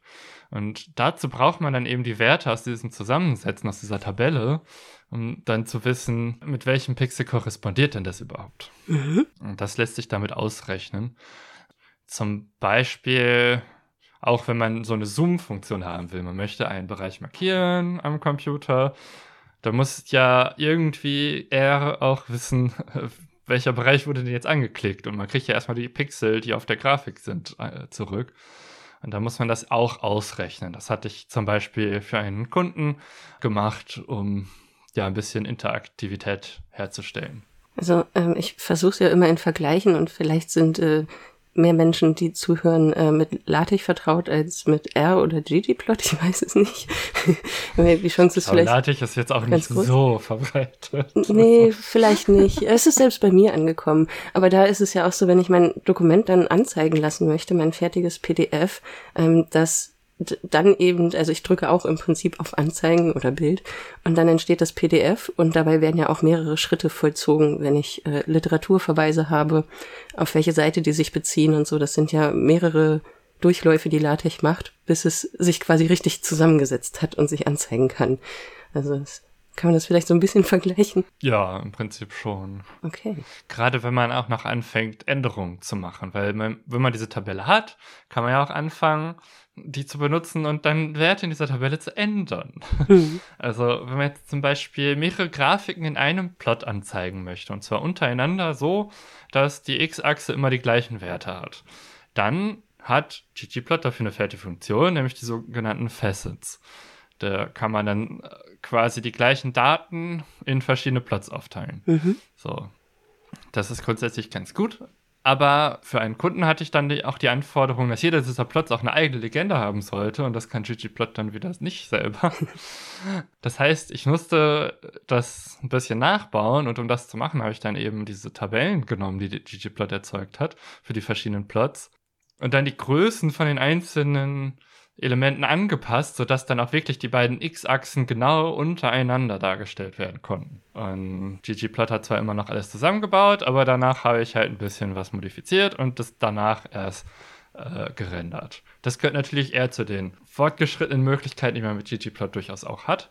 Und dazu braucht man dann eben die Werte aus diesem Zusammensetzen, aus dieser Tabelle, um dann zu wissen, mit welchem Pixel korrespondiert denn das überhaupt. Mhm. Und das lässt sich damit ausrechnen. Zum Beispiel auch wenn man so eine Zoom-Funktion haben will. Man möchte einen Bereich markieren am Computer da muss ja irgendwie er auch wissen, welcher Bereich wurde denn jetzt angeklickt. Und man kriegt ja erstmal die Pixel, die auf der Grafik sind, äh, zurück. Und da muss man das auch ausrechnen. Das hatte ich zum Beispiel für einen Kunden gemacht, um ja ein bisschen Interaktivität herzustellen. Also ähm, ich versuche es ja immer in Vergleichen und vielleicht sind äh, mehr Menschen, die zuhören, äh, mit LaTeX vertraut als mit R oder ggplot. Ich weiß es nicht. die Chance ist Aber vielleicht. LaTeX ist jetzt auch nicht groß. so verbreitet. Nee, vielleicht nicht. Es ist selbst bei mir angekommen. Aber da ist es ja auch so, wenn ich mein Dokument dann anzeigen lassen möchte, mein fertiges PDF, ähm, das dann eben, also ich drücke auch im Prinzip auf Anzeigen oder Bild und dann entsteht das PDF und dabei werden ja auch mehrere Schritte vollzogen, wenn ich äh, Literaturverweise habe, auf welche Seite die sich beziehen und so. Das sind ja mehrere Durchläufe die LaTeX macht, bis es sich quasi richtig zusammengesetzt hat und sich anzeigen kann. Also das, kann man das vielleicht so ein bisschen vergleichen? Ja, im Prinzip schon. Okay. Gerade wenn man auch noch anfängt, Änderungen zu machen, weil man, wenn man diese Tabelle hat, kann man ja auch anfangen, die zu benutzen und dann Werte in dieser Tabelle zu ändern. Mhm. Also wenn man jetzt zum Beispiel mehrere Grafiken in einem Plot anzeigen möchte, und zwar untereinander so, dass die x-Achse immer die gleichen Werte hat, dann hat ggplot dafür eine fertige Funktion, nämlich die sogenannten Facets. Da kann man dann äh, quasi die gleichen Daten in verschiedene Plots aufteilen. Mhm. So. Das ist grundsätzlich ganz gut. Aber für einen Kunden hatte ich dann die, auch die Anforderung, dass jeder dieser Plots auch eine eigene Legende haben sollte. Und das kann ggplot dann wieder nicht selber. Das heißt, ich musste das ein bisschen nachbauen. Und um das zu machen, habe ich dann eben diese Tabellen genommen, die ggplot erzeugt hat, für die verschiedenen Plots. Und dann die Größen von den einzelnen Elementen angepasst, sodass dann auch wirklich die beiden X-Achsen genau untereinander dargestellt werden konnten. Und ggplot hat zwar immer noch alles zusammengebaut, aber danach habe ich halt ein bisschen was modifiziert und das danach erst äh, gerendert. Das gehört natürlich eher zu den fortgeschrittenen Möglichkeiten, die man mit ggplot durchaus auch hat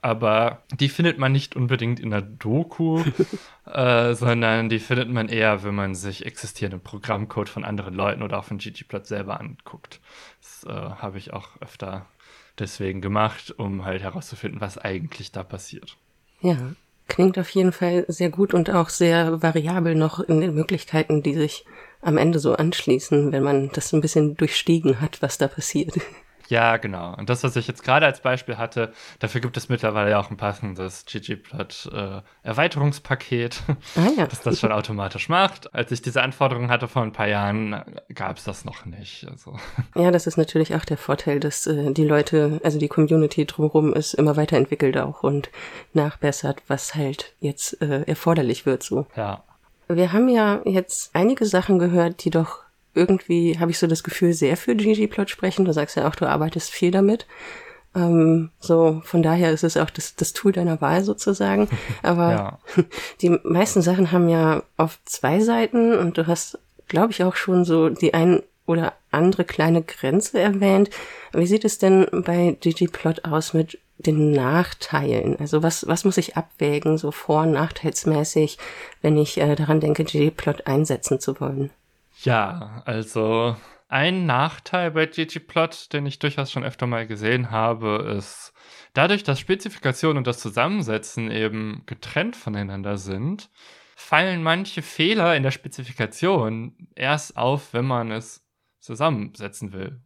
aber die findet man nicht unbedingt in der Doku, äh, sondern die findet man eher, wenn man sich existierenden Programmcode von anderen Leuten oder auch von ggplot selber anguckt. Das äh, habe ich auch öfter deswegen gemacht, um halt herauszufinden, was eigentlich da passiert. Ja, klingt auf jeden Fall sehr gut und auch sehr variabel noch in den Möglichkeiten, die sich am Ende so anschließen, wenn man das ein bisschen durchstiegen hat, was da passiert. Ja, genau. Und das, was ich jetzt gerade als Beispiel hatte, dafür gibt es mittlerweile ja auch ein passendes ggplot äh, Erweiterungspaket, ah, ja. das das schon automatisch macht. Als ich diese Anforderungen hatte vor ein paar Jahren, gab es das noch nicht. Also. Ja, das ist natürlich auch der Vorteil, dass äh, die Leute, also die Community drumherum ist immer weiterentwickelt auch und nachbessert, was halt jetzt äh, erforderlich wird so. Ja. Wir haben ja jetzt einige Sachen gehört, die doch irgendwie habe ich so das Gefühl, sehr für ggplot sprechen. Du sagst ja auch, du arbeitest viel damit. Ähm, so, von daher ist es auch das, das Tool deiner Wahl sozusagen. Aber ja. die meisten Sachen haben ja auf zwei Seiten und du hast, glaube ich, auch schon so die ein oder andere kleine Grenze erwähnt. Wie sieht es denn bei ggplot aus mit den Nachteilen? Also was, was muss ich abwägen, so vor- und nachteilsmäßig, wenn ich äh, daran denke, ggplot einsetzen zu wollen? Ja, also ein Nachteil bei ggplot, den ich durchaus schon öfter mal gesehen habe, ist, dadurch, dass Spezifikation und das Zusammensetzen eben getrennt voneinander sind, fallen manche Fehler in der Spezifikation erst auf, wenn man es zusammensetzen will.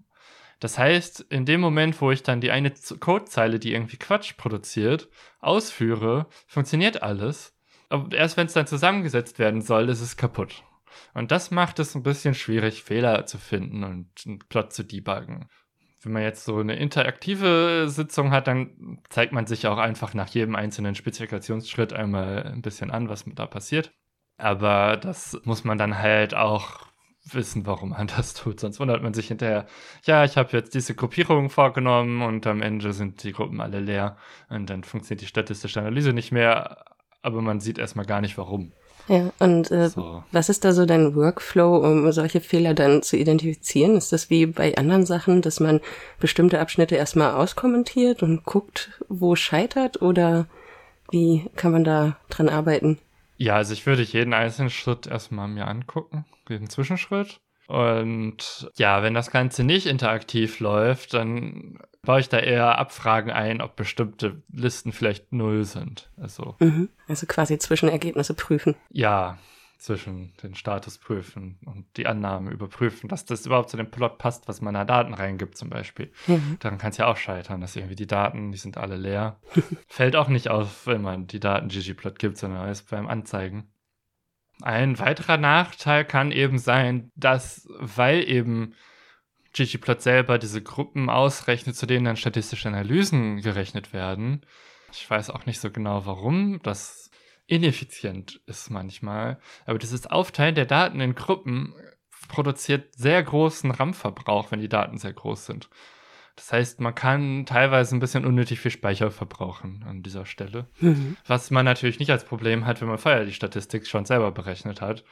Das heißt, in dem Moment, wo ich dann die eine Codezeile, die irgendwie Quatsch produziert, ausführe, funktioniert alles. Aber erst wenn es dann zusammengesetzt werden soll, ist es kaputt. Und das macht es ein bisschen schwierig, Fehler zu finden und einen Plot zu debuggen. Wenn man jetzt so eine interaktive Sitzung hat, dann zeigt man sich auch einfach nach jedem einzelnen Spezifikationsschritt einmal ein bisschen an, was da passiert. Aber das muss man dann halt auch wissen, warum man das tut. Sonst wundert man sich hinterher, ja, ich habe jetzt diese Gruppierung vorgenommen und am Ende sind die Gruppen alle leer und dann funktioniert die statistische Analyse nicht mehr, aber man sieht erstmal gar nicht warum. Ja, und äh, so. was ist da so dein Workflow, um solche Fehler dann zu identifizieren? Ist das wie bei anderen Sachen, dass man bestimmte Abschnitte erstmal auskommentiert und guckt, wo scheitert? Oder wie kann man da dran arbeiten? Ja, also ich würde jeden einzelnen Schritt erstmal mir angucken, jeden Zwischenschritt. Und ja, wenn das Ganze nicht interaktiv läuft, dann baue ich da eher Abfragen ein, ob bestimmte Listen vielleicht null sind. Also, mhm. also quasi Zwischenergebnisse prüfen. Ja, zwischen den Status prüfen und die Annahmen überprüfen, dass das überhaupt zu dem Plot passt, was man da Daten reingibt zum Beispiel. Mhm. Daran kann es ja auch scheitern, dass irgendwie die Daten, die sind alle leer. Fällt auch nicht auf, wenn man die Daten ggplot gibt, sondern erst beim Anzeigen. Ein weiterer Nachteil kann eben sein, dass, weil eben ggplot selber diese Gruppen ausrechnet, zu denen dann statistische Analysen gerechnet werden. Ich weiß auch nicht so genau, warum das ineffizient ist manchmal. Aber dieses Aufteilen der Daten in Gruppen produziert sehr großen RAM-Verbrauch, wenn die Daten sehr groß sind. Das heißt, man kann teilweise ein bisschen unnötig viel Speicher verbrauchen an dieser Stelle. Mhm. Was man natürlich nicht als Problem hat, wenn man vorher die Statistik schon selber berechnet hat.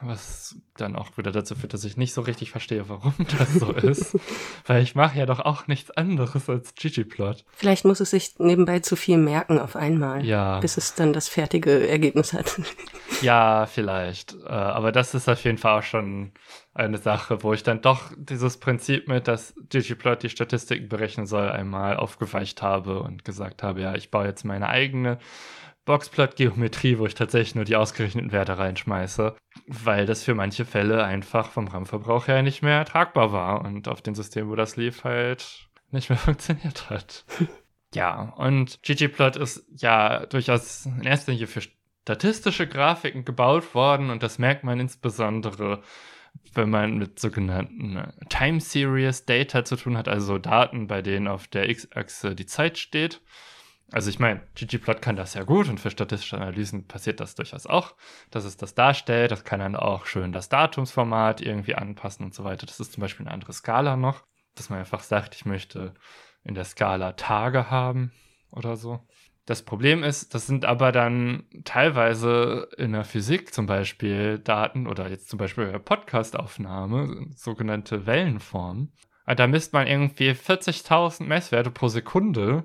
Was dann auch wieder dazu führt, dass ich nicht so richtig verstehe, warum das so ist. Weil ich mache ja doch auch nichts anderes als ggplot. Vielleicht muss es sich nebenbei zu viel merken auf einmal. Ja. Bis es dann das fertige Ergebnis hat. ja, vielleicht. Äh, aber das ist auf jeden Fall auch schon eine Sache, wo ich dann doch dieses Prinzip mit, dass ggplot die Statistiken berechnen soll, einmal aufgeweicht habe und gesagt habe, ja, ich baue jetzt meine eigene Boxplot-Geometrie, wo ich tatsächlich nur die ausgerechneten Werte reinschmeiße, weil das für manche Fälle einfach vom RAM-Verbrauch her nicht mehr tragbar war und auf dem System, wo das lief, halt nicht mehr funktioniert hat. ja, und ggplot ist ja durchaus in erster Linie für statistische Grafiken gebaut worden und das merkt man insbesondere wenn man mit sogenannten äh, Time Series Data zu tun hat, also Daten, bei denen auf der X-Achse die Zeit steht. Also ich meine, ggplot kann das ja gut und für statistische Analysen passiert das durchaus auch, dass es das darstellt. Das kann dann auch schön das Datumsformat irgendwie anpassen und so weiter. Das ist zum Beispiel eine andere Skala noch, dass man einfach sagt, ich möchte in der Skala Tage haben oder so. Das Problem ist, das sind aber dann teilweise in der Physik zum Beispiel Daten oder jetzt zum Beispiel Podcastaufnahme, sogenannte Wellenformen. Da misst man irgendwie 40.000 Messwerte pro Sekunde.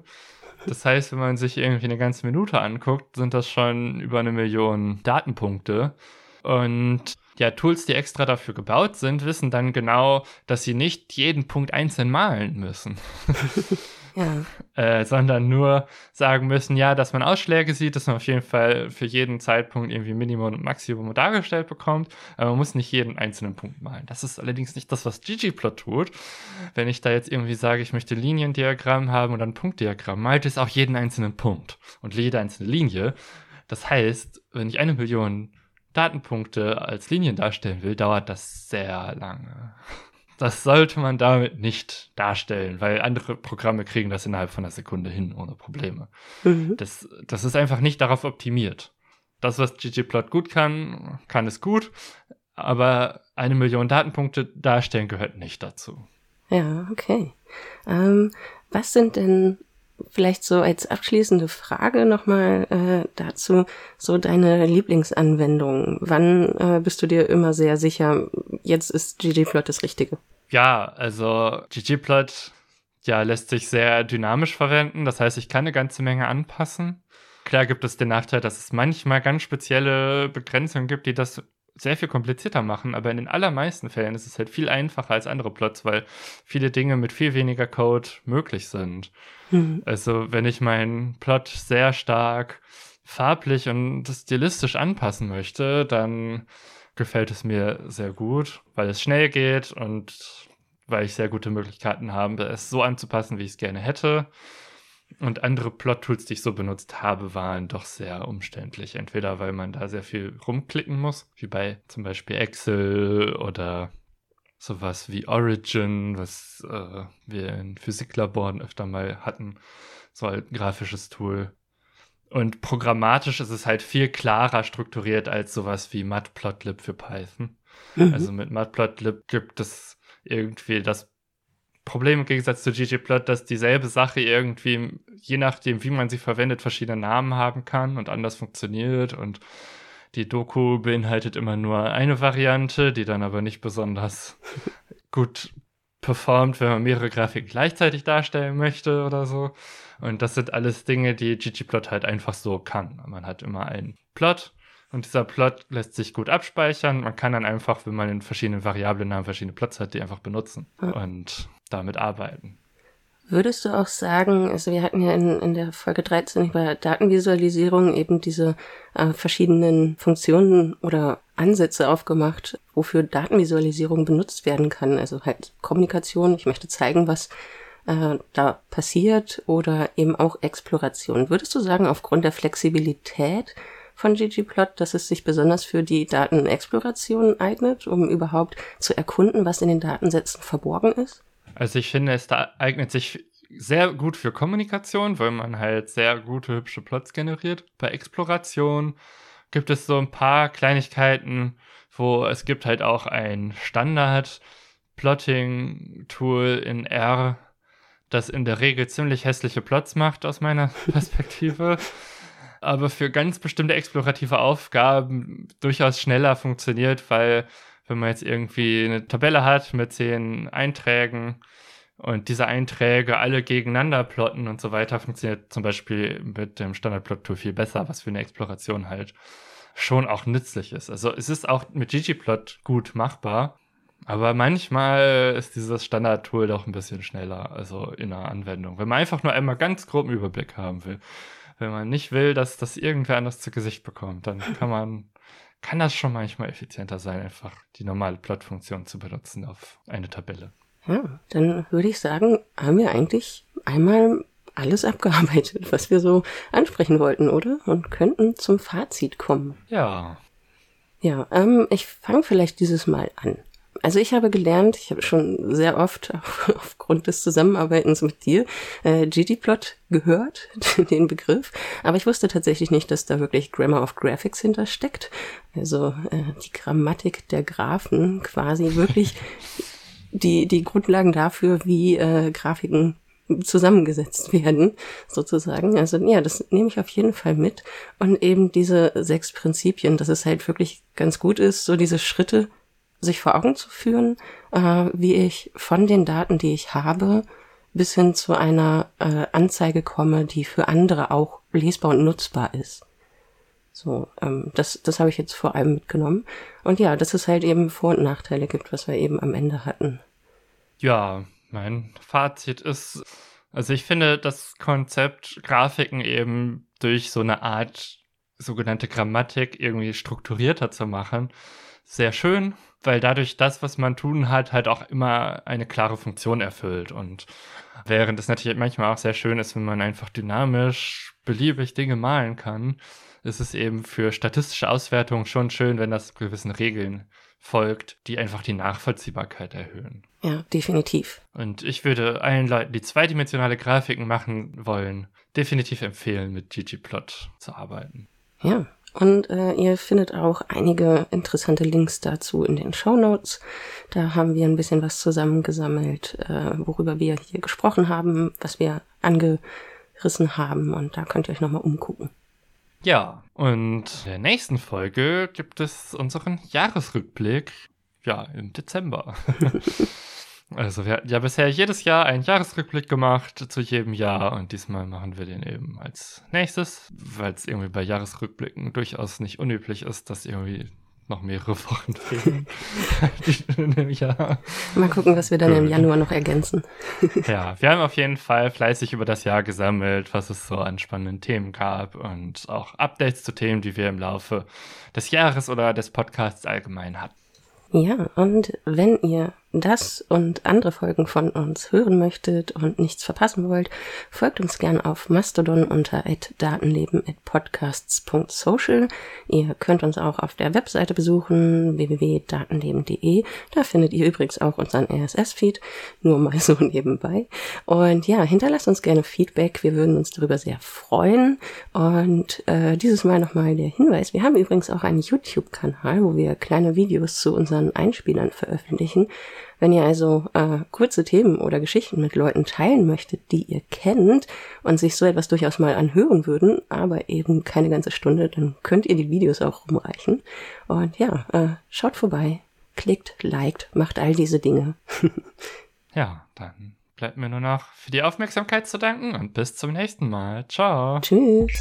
Das heißt, wenn man sich irgendwie eine ganze Minute anguckt, sind das schon über eine Million Datenpunkte. Und ja, Tools, die extra dafür gebaut sind, wissen dann genau, dass sie nicht jeden Punkt einzeln malen müssen. ja. äh, sondern nur sagen müssen, ja, dass man Ausschläge sieht, dass man auf jeden Fall für jeden Zeitpunkt irgendwie Minimum und Maximum dargestellt bekommt, aber man muss nicht jeden einzelnen Punkt malen. Das ist allerdings nicht das, was ggplot tut. Wenn ich da jetzt irgendwie sage, ich möchte Liniendiagramm haben oder ein Punktdiagramm, malt es auch jeden einzelnen Punkt und jede einzelne Linie. Das heißt, wenn ich eine Million Datenpunkte als Linien darstellen will, dauert das sehr lange. Das sollte man damit nicht darstellen, weil andere Programme kriegen das innerhalb von einer Sekunde hin, ohne Probleme. Mhm. Das, das ist einfach nicht darauf optimiert. Das, was ggplot gut kann, kann es gut, aber eine Million Datenpunkte darstellen gehört nicht dazu. Ja, okay. Ähm, was sind denn vielleicht so als abschließende Frage nochmal äh, dazu, so deine Lieblingsanwendung. Wann äh, bist du dir immer sehr sicher, jetzt ist ggplot das Richtige? Ja, also ggplot ja, lässt sich sehr dynamisch verwenden. Das heißt, ich kann eine ganze Menge anpassen. Klar gibt es den Nachteil, dass es manchmal ganz spezielle Begrenzungen gibt, die das sehr viel komplizierter machen, aber in den allermeisten Fällen ist es halt viel einfacher als andere Plots, weil viele Dinge mit viel weniger Code möglich sind. Mhm. Also wenn ich meinen Plot sehr stark farblich und stilistisch anpassen möchte, dann gefällt es mir sehr gut, weil es schnell geht und weil ich sehr gute Möglichkeiten habe, es so anzupassen, wie ich es gerne hätte. Und andere Plot-Tools, die ich so benutzt habe, waren doch sehr umständlich. Entweder weil man da sehr viel rumklicken muss, wie bei zum Beispiel Excel oder sowas wie Origin, was äh, wir in Physiklaboren öfter mal hatten, so ein grafisches Tool. Und programmatisch ist es halt viel klarer strukturiert als sowas wie Matplotlib für Python. Mhm. Also mit Matplotlib gibt es irgendwie das Problem im Gegensatz zu ggplot, dass dieselbe Sache irgendwie, je nachdem, wie man sie verwendet, verschiedene Namen haben kann und anders funktioniert. Und die Doku beinhaltet immer nur eine Variante, die dann aber nicht besonders gut performt, wenn man mehrere Grafiken gleichzeitig darstellen möchte oder so. Und das sind alles Dinge, die ggplot halt einfach so kann. Man hat immer einen Plot und dieser Plot lässt sich gut abspeichern. Man kann dann einfach, wenn man in verschiedenen Variablen verschiedene Plots hat, die einfach benutzen. Und damit arbeiten. Würdest du auch sagen, also wir hatten ja in, in der Folge 13 über Datenvisualisierung eben diese äh, verschiedenen Funktionen oder Ansätze aufgemacht, wofür Datenvisualisierung benutzt werden kann. Also halt Kommunikation, ich möchte zeigen, was äh, da passiert oder eben auch Exploration. Würdest du sagen, aufgrund der Flexibilität von ggplot, dass es sich besonders für die Datenexploration eignet, um überhaupt zu erkunden, was in den Datensätzen verborgen ist? Also ich finde, es eignet sich sehr gut für Kommunikation, weil man halt sehr gute, hübsche Plots generiert. Bei Exploration gibt es so ein paar Kleinigkeiten, wo es gibt halt auch ein Standard-Plotting-Tool in R, das in der Regel ziemlich hässliche Plots macht aus meiner Perspektive, aber für ganz bestimmte explorative Aufgaben durchaus schneller funktioniert, weil wenn man jetzt irgendwie eine Tabelle hat mit zehn Einträgen und diese Einträge alle gegeneinander plotten und so weiter, funktioniert zum Beispiel mit dem Standardplot-Tool viel besser, was für eine Exploration halt schon auch nützlich ist. Also es ist auch mit ggplot gut machbar, aber manchmal ist dieses Standard-Tool doch ein bisschen schneller, also in der Anwendung. Wenn man einfach nur einmal ganz groben Überblick haben will. Wenn man nicht will, dass das irgendwer anders zu Gesicht bekommt, dann kann man, kann das schon manchmal effizienter sein, einfach die normale Plot-Funktion zu benutzen auf eine Tabelle. Ja, dann würde ich sagen, haben wir eigentlich einmal alles abgearbeitet, was wir so ansprechen wollten, oder? Und könnten zum Fazit kommen. Ja. Ja, ähm, ich fange vielleicht dieses Mal an. Also ich habe gelernt, ich habe schon sehr oft aufgrund des Zusammenarbeitens mit dir äh, ggplot gehört, den Begriff, aber ich wusste tatsächlich nicht, dass da wirklich Grammar of Graphics hintersteckt. Also äh, die Grammatik der Graphen quasi wirklich die, die Grundlagen dafür, wie äh, Grafiken zusammengesetzt werden, sozusagen. Also ja, das nehme ich auf jeden Fall mit. Und eben diese sechs Prinzipien, dass es halt wirklich ganz gut ist, so diese Schritte sich vor Augen zu führen, äh, wie ich von den Daten, die ich habe, bis hin zu einer äh, Anzeige komme, die für andere auch lesbar und nutzbar ist. So, ähm, das, das habe ich jetzt vor allem mitgenommen. Und ja, dass es halt eben Vor- und Nachteile gibt, was wir eben am Ende hatten. Ja, mein Fazit ist, also ich finde das Konzept Grafiken eben durch so eine Art sogenannte Grammatik irgendwie strukturierter zu machen, sehr schön, weil dadurch das, was man tun hat, halt auch immer eine klare Funktion erfüllt. Und während es natürlich manchmal auch sehr schön ist, wenn man einfach dynamisch beliebig Dinge malen kann, ist es eben für statistische Auswertungen schon schön, wenn das gewissen Regeln folgt, die einfach die Nachvollziehbarkeit erhöhen. Ja, definitiv. Und ich würde allen Leuten, die zweidimensionale Grafiken machen wollen, definitiv empfehlen, mit ggplot zu arbeiten. Ja, und äh, ihr findet auch einige interessante Links dazu in den Show Notes. Da haben wir ein bisschen was zusammengesammelt, äh, worüber wir hier gesprochen haben, was wir angerissen haben. Und da könnt ihr euch nochmal umgucken. Ja, und in der nächsten Folge gibt es unseren Jahresrückblick. Ja, im Dezember. also wir hatten ja bisher jedes Jahr einen Jahresrückblick gemacht zu jedem Jahr und diesmal machen wir den eben als nächstes, weil es irgendwie bei Jahresrückblicken durchaus nicht unüblich ist, dass irgendwie noch mehrere Wochen fehlen im Jahr. Mal gucken, was wir dann Gut. im Januar noch ergänzen. ja, wir haben auf jeden Fall fleißig über das Jahr gesammelt, was es so an spannenden Themen gab und auch Updates zu Themen, die wir im Laufe des Jahres oder des Podcasts allgemein hatten. Ja, und wenn ihr das und andere Folgen von uns hören möchtet und nichts verpassen wollt, folgt uns gern auf Mastodon unter datenleben.podcasts.social. Ihr könnt uns auch auf der Webseite besuchen, www.datenleben.de. Da findet ihr übrigens auch unseren RSS-Feed, nur mal so nebenbei. Und ja, hinterlasst uns gerne Feedback, wir würden uns darüber sehr freuen. Und äh, dieses Mal nochmal der Hinweis, wir haben übrigens auch einen YouTube-Kanal, wo wir kleine Videos zu unseren Einspielern veröffentlichen. Wenn ihr also äh, kurze Themen oder Geschichten mit Leuten teilen möchtet, die ihr kennt und sich so etwas durchaus mal anhören würden, aber eben keine ganze Stunde, dann könnt ihr die Videos auch rumreichen. Und ja, äh, schaut vorbei, klickt, liked, macht all diese Dinge. ja, dann bleibt mir nur noch für die Aufmerksamkeit zu danken und bis zum nächsten Mal. Ciao. Tschüss.